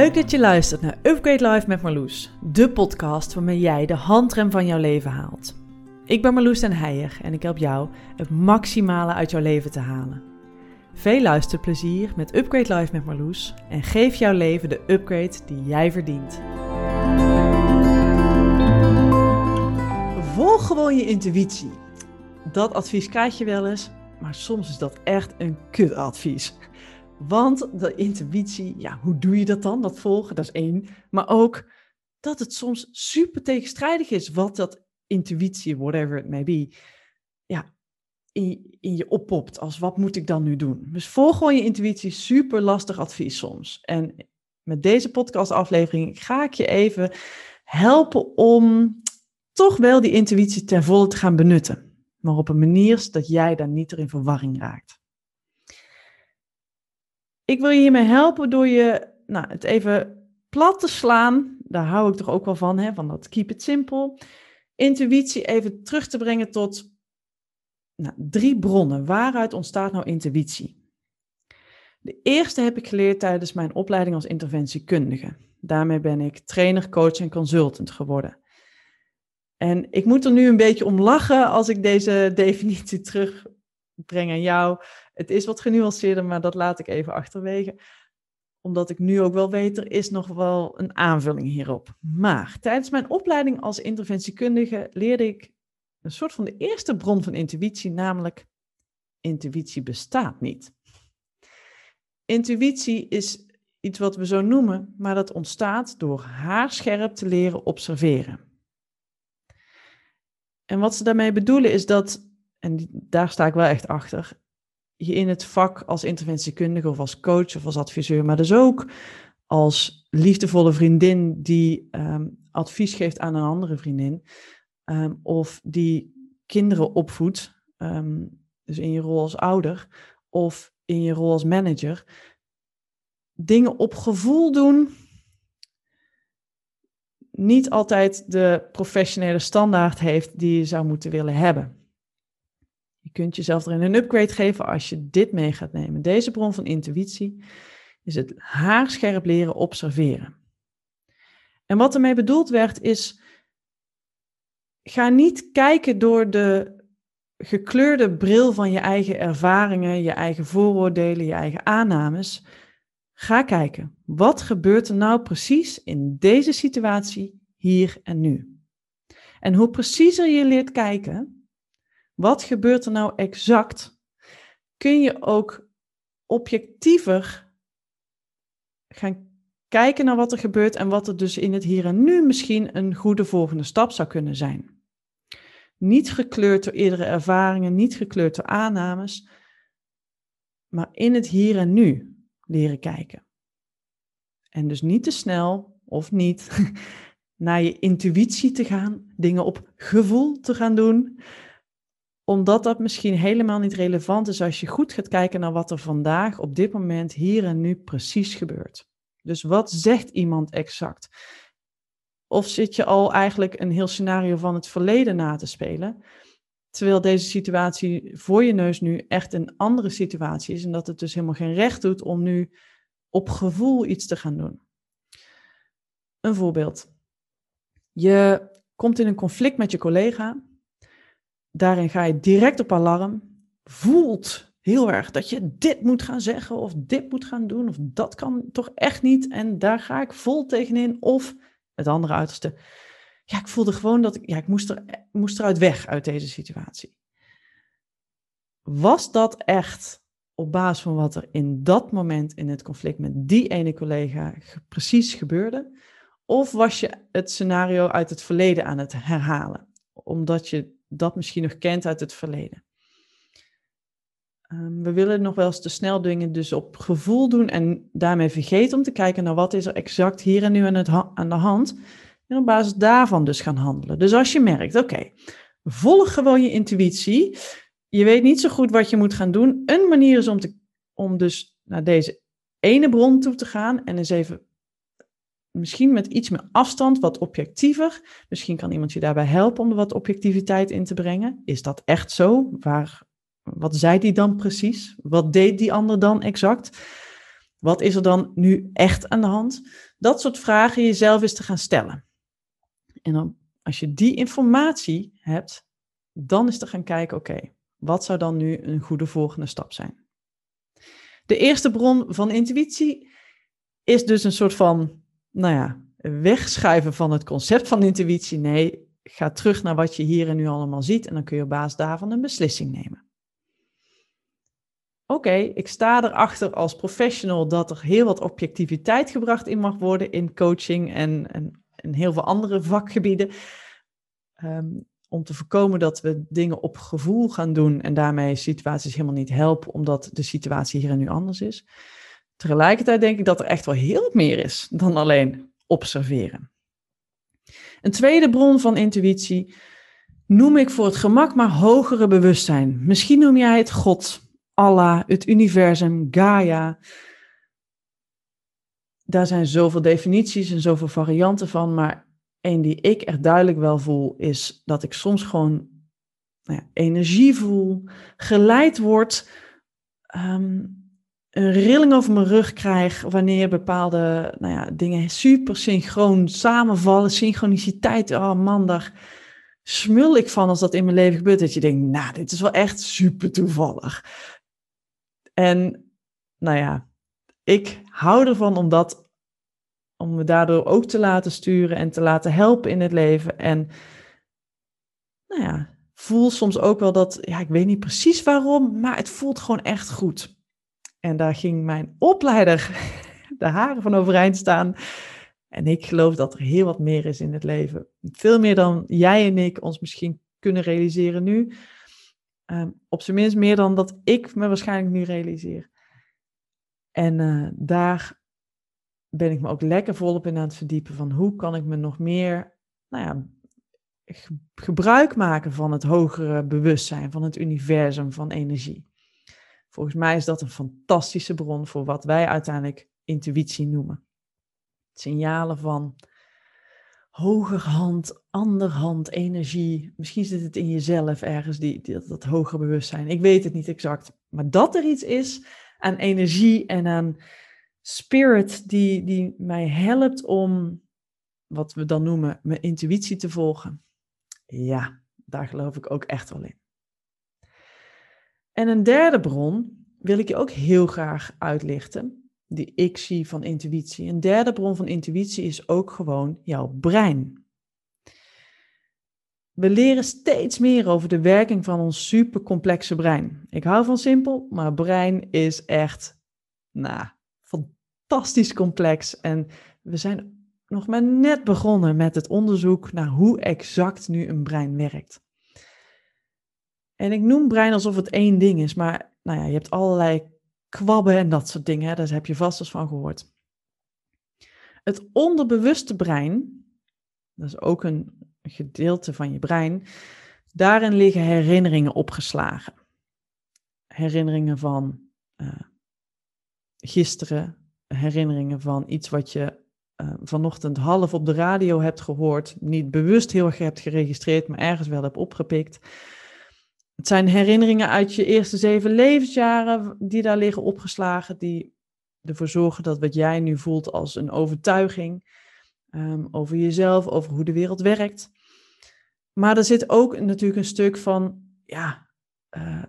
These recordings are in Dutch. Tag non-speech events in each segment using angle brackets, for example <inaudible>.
Leuk dat je luistert naar Upgrade Life met Marloes, de podcast waarmee jij de handrem van jouw leven haalt. Ik ben Marloes den Heijer en ik help jou het maximale uit jouw leven te halen. Veel luisterplezier met Upgrade Life met Marloes en geef jouw leven de upgrade die jij verdient. Volg gewoon je intuïtie. Dat advies krijg je wel eens, maar soms is dat echt een kutadvies. Want de intuïtie, ja, hoe doe je dat dan? Dat volgen, dat is één. Maar ook dat het soms super tegenstrijdig is wat dat intuïtie, whatever it may be, ja, in, in je oppopt als wat moet ik dan nu doen? Dus volg gewoon je intuïtie, super lastig advies soms. En met deze podcastaflevering ga ik je even helpen om toch wel die intuïtie ten volle te gaan benutten. Maar op een manier dat jij daar niet in verwarring raakt. Ik wil je hiermee helpen door je nou, het even plat te slaan. Daar hou ik toch ook wel van, hè, van dat keep it simple. Intuïtie even terug te brengen tot nou, drie bronnen. Waaruit ontstaat nou intuïtie? De eerste heb ik geleerd tijdens mijn opleiding als interventiekundige. Daarmee ben ik trainer, coach en consultant geworden. En ik moet er nu een beetje om lachen als ik deze <laughs> definitie terugbreng aan jou. Het is wat genuanceerder, maar dat laat ik even achterwege. Omdat ik nu ook wel weet, er is nog wel een aanvulling hierop. Maar tijdens mijn opleiding als interventiekundige leerde ik een soort van de eerste bron van intuïtie, namelijk intuïtie bestaat niet. Intuïtie is iets wat we zo noemen, maar dat ontstaat door haarscherp te leren observeren. En wat ze daarmee bedoelen is dat, en daar sta ik wel echt achter, je in het vak als interventiekundige of als coach of als adviseur, maar dus ook als liefdevolle vriendin die ehm, advies geeft aan een andere vriendin, ehm, of die kinderen opvoedt, ehm, dus in je rol als ouder of in je rol als manager, dingen op gevoel doen, niet altijd de professionele standaard heeft die je zou moeten willen hebben. Je kunt jezelf erin een upgrade geven als je dit mee gaat nemen. Deze bron van intuïtie is het haarscherp leren observeren. En wat ermee bedoeld werd is, ga niet kijken door de gekleurde bril van je eigen ervaringen, je eigen vooroordelen, je eigen aannames. Ga kijken, wat gebeurt er nou precies in deze situatie, hier en nu? En hoe preciezer je leert kijken, wat gebeurt er nou exact? Kun je ook objectiever gaan kijken naar wat er gebeurt en wat er dus in het hier en nu misschien een goede volgende stap zou kunnen zijn. Niet gekleurd door eerdere ervaringen, niet gekleurd door aannames, maar in het hier en nu leren kijken. En dus niet te snel of niet <laughs> naar je intuïtie te gaan, dingen op gevoel te gaan doen, omdat dat misschien helemaal niet relevant is als je goed gaat kijken naar wat er vandaag, op dit moment, hier en nu precies gebeurt. Dus wat zegt iemand exact? Of zit je al eigenlijk een heel scenario van het verleden na te spelen, terwijl deze situatie voor je neus nu echt een andere situatie is en dat het dus helemaal geen recht doet om nu op gevoel iets te gaan doen. Een voorbeeld. Je komt in een conflict met je collega Daarin ga je direct op alarm. Voelt heel erg dat je dit moet gaan zeggen of dit moet gaan doen of dat kan toch echt niet en daar ga ik vol tegenin. Of het andere uiterste. Ja, ik voelde gewoon dat ik, ja, ik moest, er, moest eruit weg uit deze situatie. Was dat echt op basis van wat er in dat moment in het conflict met die ene collega precies gebeurde? Of was je het scenario uit het verleden aan het herhalen? Omdat je dat misschien nog kent uit het verleden. Um, we willen nog wel eens te snel dingen dus op gevoel doen en daarmee vergeten om te kijken naar wat is er exact hier en nu aan, het aan de hand. En op basis daarvan dus gaan handelen. Dus als je merkt, oké, volg gewoon je intuïtie. Je weet niet zo goed wat je moet gaan doen. Een manier is om, te, om dus naar deze ene bron toe te gaan en eens even misschien met iets meer afstand, wat objectiever. Misschien kan iemand je daarbij helpen om er wat objectiviteit in te brengen. Is dat echt zo? Waar, wat zei die dan precies? Wat deed die ander dan exact? Wat is er dan nu echt aan de hand? Dat soort vragen jezelf eens te gaan stellen. En dan, als je die informatie hebt, dan is te gaan kijken, oké, wat zou dan nu een goede volgende stap zijn? De eerste bron van intuïtie is dus een soort van, nou ja, wegschuiven van het concept van intuïtie. Nee, ga terug naar wat je hier en nu allemaal ziet en dan kun je op basis daarvan een beslissing nemen. Oké, ik sta erachter als professional dat er heel wat objectiviteit gebracht in mag worden in coaching en, en, heel veel andere vakgebieden. Ehm, om te voorkomen dat we dingen op gevoel gaan doen en daarmee situaties helemaal niet helpen, omdat de situatie hier en nu anders is. Tegelijkertijd denk ik dat er echt wel heel meer is dan alleen observeren. Een tweede bron van intuïtie noem ik voor het gemak maar hogere bewustzijn. Misschien noem jij het God, Allah, het universum, Gaia. Daar zijn zoveel definities en zoveel varianten van, maar een die ik echt duidelijk wel voel, is dat ik soms gewoon nou ja, energie voel, geleid word, ehm, een rilling over mijn rug krijg wanneer bepaalde nou ja, dingen super synchroon samenvallen, synchroniciteit. Oh man, daar smul ik van als dat in mijn leven gebeurt. Dat je denkt, nou, dit is wel echt super toevallig. En nou ja, ik hou ervan om dat om me daardoor ook te laten sturen en te laten helpen in het leven. En nou ja, voel soms ook wel dat, ja, ik weet niet precies waarom, maar het voelt gewoon echt goed. En daar ging mijn opleider <laughs> de haren van overeind staan. En ik geloof dat er heel wat meer is in het leven. Veel meer dan jij en ik ons misschien kunnen realiseren nu. Um, op zijn minst meer dan dat ik me waarschijnlijk nu realiseer. En uh, daar ben ik me ook lekker volop in aan het verdiepen van hoe kan ik me nog meer, nou ja, gebruik maken van het hogere bewustzijn, van het universum, van energie. Volgens mij is dat een fantastische bron voor wat wij uiteindelijk intuïtie noemen. Signalen van hogerhand, anderhand, energie. Misschien zit het in jezelf ergens, die, dat, dat hogere bewustzijn. Ik weet het niet exact. Maar dat er iets is aan energie en aan spirit die, die mij helpt om, wat we dan noemen, mijn intuïtie te volgen. Ja, daar geloof ik ook echt wel in. En een derde bron wil ik je ook heel graag uitlichten, die ik zie van intuïtie. Een derde bron van intuïtie is ook gewoon jouw brein. We leren steeds meer over de werking van ons supercomplexe brein. Ik hou van simpel, maar brein is echt, nou, fantastisch complex. En we zijn nog maar net begonnen met het onderzoek naar hoe exact nu een brein werkt. En ik noem brein alsof het één ding is, maar nou ja, je hebt allerlei kwabben en dat soort dingen. Hè? Daar heb je vast eens van gehoord. Het onderbewuste brein, dat is ook een gedeelte van je brein, daarin liggen herinneringen opgeslagen. Herinneringen van uh, gisteren, herinneringen van iets wat je uh, vanochtend half op de radio hebt gehoord, niet bewust heel erg hebt geregistreerd, maar ergens wel hebt opgepikt. Het zijn herinneringen uit je eerste zeven levensjaren die daar liggen opgeslagen, die ervoor zorgen dat wat jij nu voelt als een overtuiging um, over jezelf, over hoe de wereld werkt. Maar er zit ook natuurlijk een stuk van, ja, uh,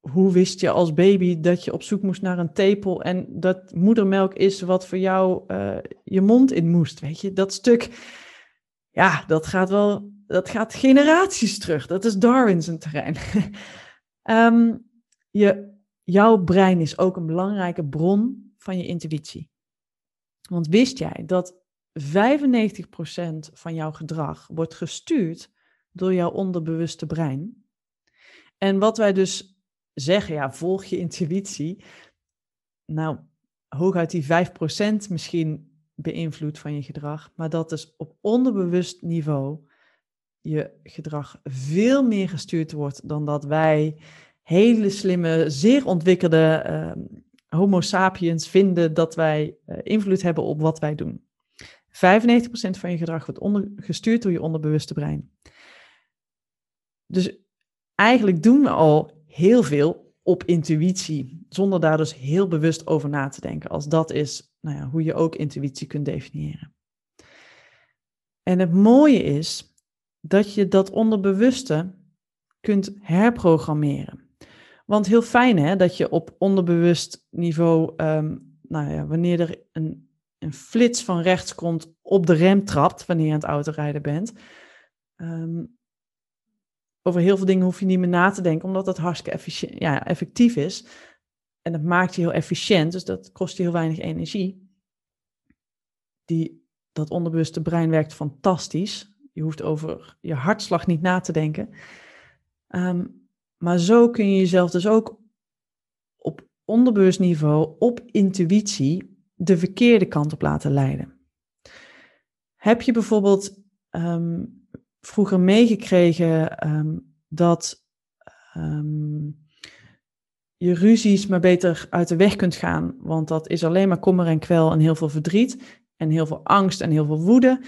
hoe wist je als baby dat je op zoek moest naar een tepel en dat moedermelk is wat voor jou uh, je mond in moest? Weet je, dat stuk, ja, dat gaat wel, dat gaat generaties terug. Dat is Darwin's terrein. um, <laughs> je, jouw brein is ook een belangrijke bron van je intuïtie. Want wist jij dat 95% van jouw gedrag wordt gestuurd door jouw onderbewuste brein? En wat wij dus zeggen, ja, volg je intuïtie. Nou, hooguit die 5% misschien beïnvloedt van je gedrag, maar dat is op onderbewust niveau je gedrag veel meer gestuurd wordt dan dat wij hele slimme, zeer ontwikkelde uh, Homo sapiens vinden dat wij uh, invloed hebben op wat wij doen. 95% van je gedrag wordt onder, gestuurd door je onderbewuste brein. Dus eigenlijk doen we al heel veel op intuïtie, zonder daar dus heel bewust over na te denken. Als dat is nou ja, hoe je ook intuïtie kunt definiëren. En het mooie is dat je dat onderbewuste kunt herprogrammeren. Want heel fijn hè, dat je op onderbewust niveau, ehm, nou ja, wanneer er een, een flits van rechts komt, op de rem trapt wanneer je aan het autorijden bent. Ehm, over heel veel dingen hoef je niet meer na te denken, omdat dat hartstikke ja, effectief is. En dat maakt je heel efficiënt, dus dat kost je heel weinig energie. Die, dat onderbewuste brein werkt fantastisch. Je hoeft over je hartslag niet na te denken. Ehm, maar zo kun je jezelf dus ook op onderbewust niveau, op intuïtie, de verkeerde kant op laten leiden. Heb je bijvoorbeeld ehm, vroeger meegekregen ehm, dat je ruzies maar beter uit de weg kunt gaan, want dat is alleen maar kommer en kwel en heel veel verdriet en heel veel angst en heel veel woede.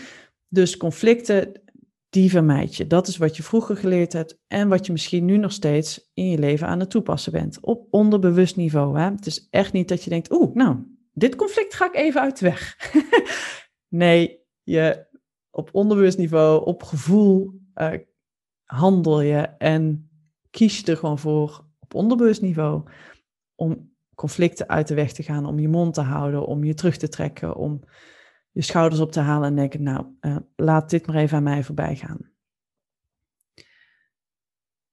Dus conflicten, die vermijd je. Dat is wat je vroeger geleerd hebt en wat je misschien nu nog steeds in je leven aan het toepassen bent. Op onderbewust niveau. Hè? Het is echt niet dat je denkt, oeh, nou, dit conflict ga ik even uit de weg. <laughs> nee, je op onderbewust niveau, op gevoel uh, handel je en kies je er gewoon voor op onderbewust niveau om conflicten uit de weg te gaan, om je mond te houden, om je terug te trekken, om je schouders op te halen en denken, nou, uh, laat dit maar even aan mij voorbij gaan.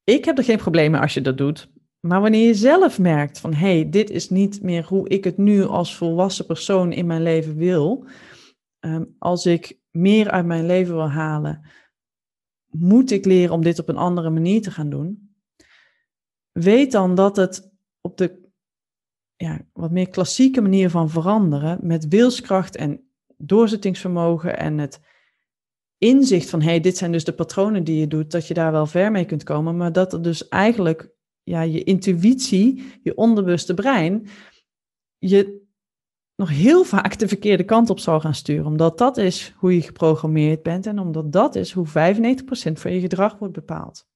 Ik heb er geen probleem mee als je dat doet. Maar wanneer je zelf merkt van, hé, hey, dit is niet meer hoe ik het nu als volwassen persoon in mijn leven wil. Um, als ik meer uit mijn leven wil halen, moet ik leren om dit op een andere manier te gaan doen. Weet dan dat het op de ja, wat meer klassieke manier van veranderen, met wilskracht en doorzettingsvermogen en het inzicht van, hé, hey, dit zijn dus de patronen die je doet, dat je daar wel ver mee kunt komen, maar dat er dus eigenlijk ja, je intuïtie, je onderbewuste brein, je nog heel vaak de verkeerde kant op zal gaan sturen. Omdat dat is hoe je geprogrammeerd bent en omdat dat is hoe 95% van je gedrag wordt bepaald.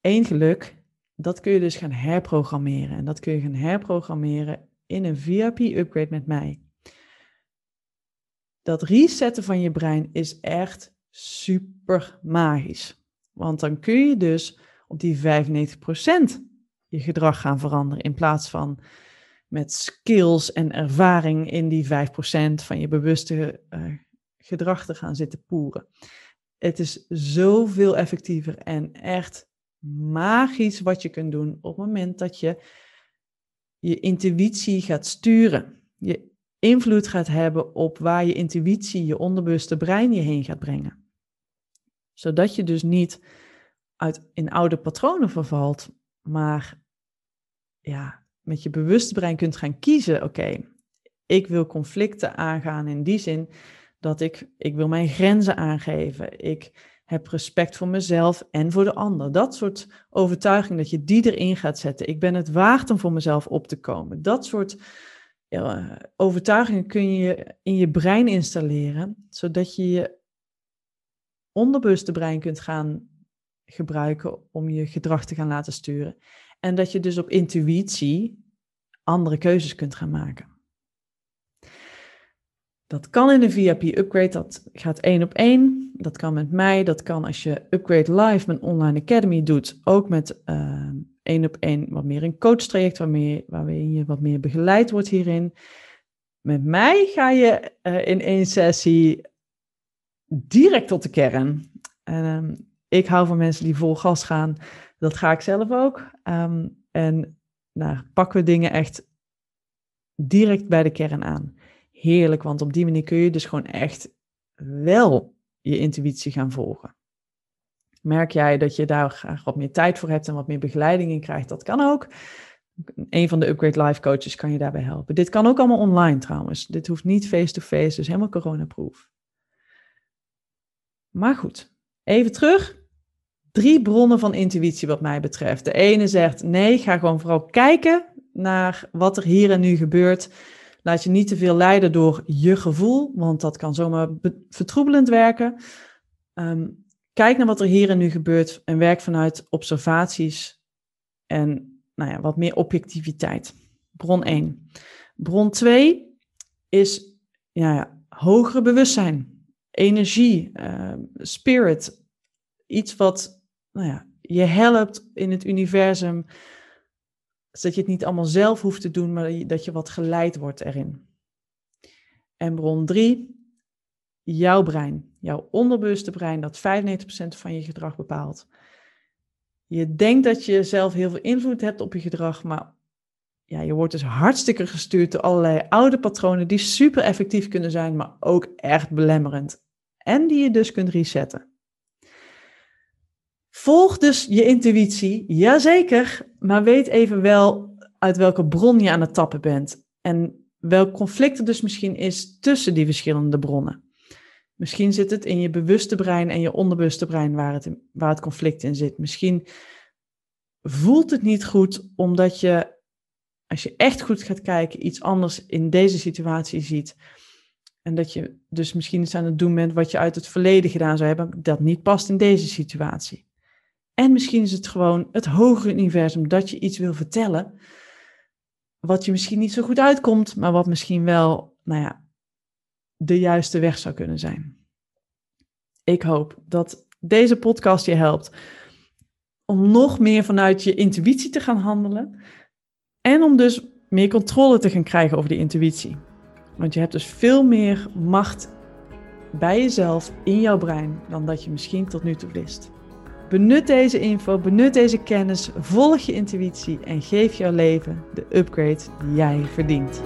Eén geluk, dat kun je dus gaan herprogrammeren. En dat kun je gaan herprogrammeren in een VIP-upgrade met mij dat resetten van je brein is echt super magisch. Want dan kun je dus op die 95% je gedrag gaan veranderen in plaats van met skills en ervaring in die 5% van je bewuste uh, gedrag te gaan zitten poeren. Het is zoveel effectiever en echt magisch wat je kunt doen op het moment dat je je intuïtie gaat sturen. Je invloed gaat hebben op waar je intuïtie, je onderbewuste brein je heen gaat brengen. Zodat je dus niet uit in oude patronen vervalt, maar ja, met je bewuste brein kunt gaan kiezen, oké, ik wil conflicten aangaan in die zin dat ik, ik wil mijn grenzen aangeven. Ik heb respect voor mezelf en voor de ander. Dat soort overtuiging, dat je die erin gaat zetten. Ik ben het waard om voor mezelf op te komen. Dat soort overtuigingen kun je in je brein installeren, zodat je je onderbewuste brein kunt gaan gebruiken om je gedrag te gaan laten sturen. En dat je dus op intuïtie andere keuzes kunt gaan maken. Dat kan in een VIP-upgrade, dat gaat één op één. Dat kan met mij, dat kan als je Upgrade Live, mijn online academy, doet. Ook met uh, één op één wat meer een coachtraject, waarmee, waarin je wat meer begeleid wordt hierin. Met mij ga je uh, in één sessie direct tot de kern. En, um, ik hou van mensen die vol gas gaan. Dat ga ik zelf ook. Um, en nou, pakken we dingen echt direct bij de kern aan. Heerlijk, want op die manier kun je dus gewoon echt wel je intuïtie gaan volgen. Merk jij dat je daar graag wat meer tijd voor hebt en wat meer begeleiding in krijgt? Dat kan ook. Een van de Upgrade Life coaches kan je daarbij helpen. Dit kan ook allemaal online trouwens. Dit hoeft niet face-to-face, dus helemaal coronaproof. Maar goed, even terug. Drie bronnen van intuïtie wat mij betreft. De ene zegt nee, ga gewoon vooral kijken naar wat er hier en nu gebeurt. Laat je niet te veel leiden door je gevoel, want dat kan zomaar vertroebelend werken. Um, Kijk naar wat er hier en nu gebeurt en werk vanuit observaties en nou ja, wat meer objectiviteit. Bron 1. Bron 2 is ja, hogere bewustzijn, energie, uh, spirit. Iets wat nou ja, je helpt in het universum, zodat je het niet allemaal zelf hoeft te doen, maar dat je wat geleid wordt erin. En bron 3, jouw brein, jouw onderbewuste brein, dat 95% van je gedrag bepaalt. Je denkt dat je zelf heel veel invloed hebt op je gedrag, maar ja, je wordt dus hartstikke gestuurd door allerlei oude patronen die super effectief kunnen zijn, maar ook echt belemmerend. En die je dus kunt resetten. Volg dus je intuïtie, jazeker, maar weet even wel uit welke bron je aan het tappen bent. En welk conflict er dus misschien is tussen die verschillende bronnen. Misschien zit het in je bewuste brein en je onderbewuste brein waar het, waar het conflict in zit. Misschien voelt het niet goed omdat je, als je echt goed gaat kijken, iets anders in deze situatie ziet. En dat je dus misschien iets aan het doen bent wat je uit het verleden gedaan zou hebben, dat niet past in deze situatie. En misschien is het gewoon het hogere universum dat je iets wil vertellen, wat je misschien niet zo goed uitkomt, maar wat misschien wel, nou ja, de juiste weg zou kunnen zijn. Ik hoop dat deze podcast je helpt om nog meer vanuit je intuïtie te gaan handelen en om dus meer controle te gaan krijgen over die intuïtie. Want je hebt dus veel meer macht bij jezelf in jouw brein dan dat je misschien tot nu toe wist. Benut deze info, benut deze kennis, volg je intuïtie en geef jouw leven de upgrade die jij verdient.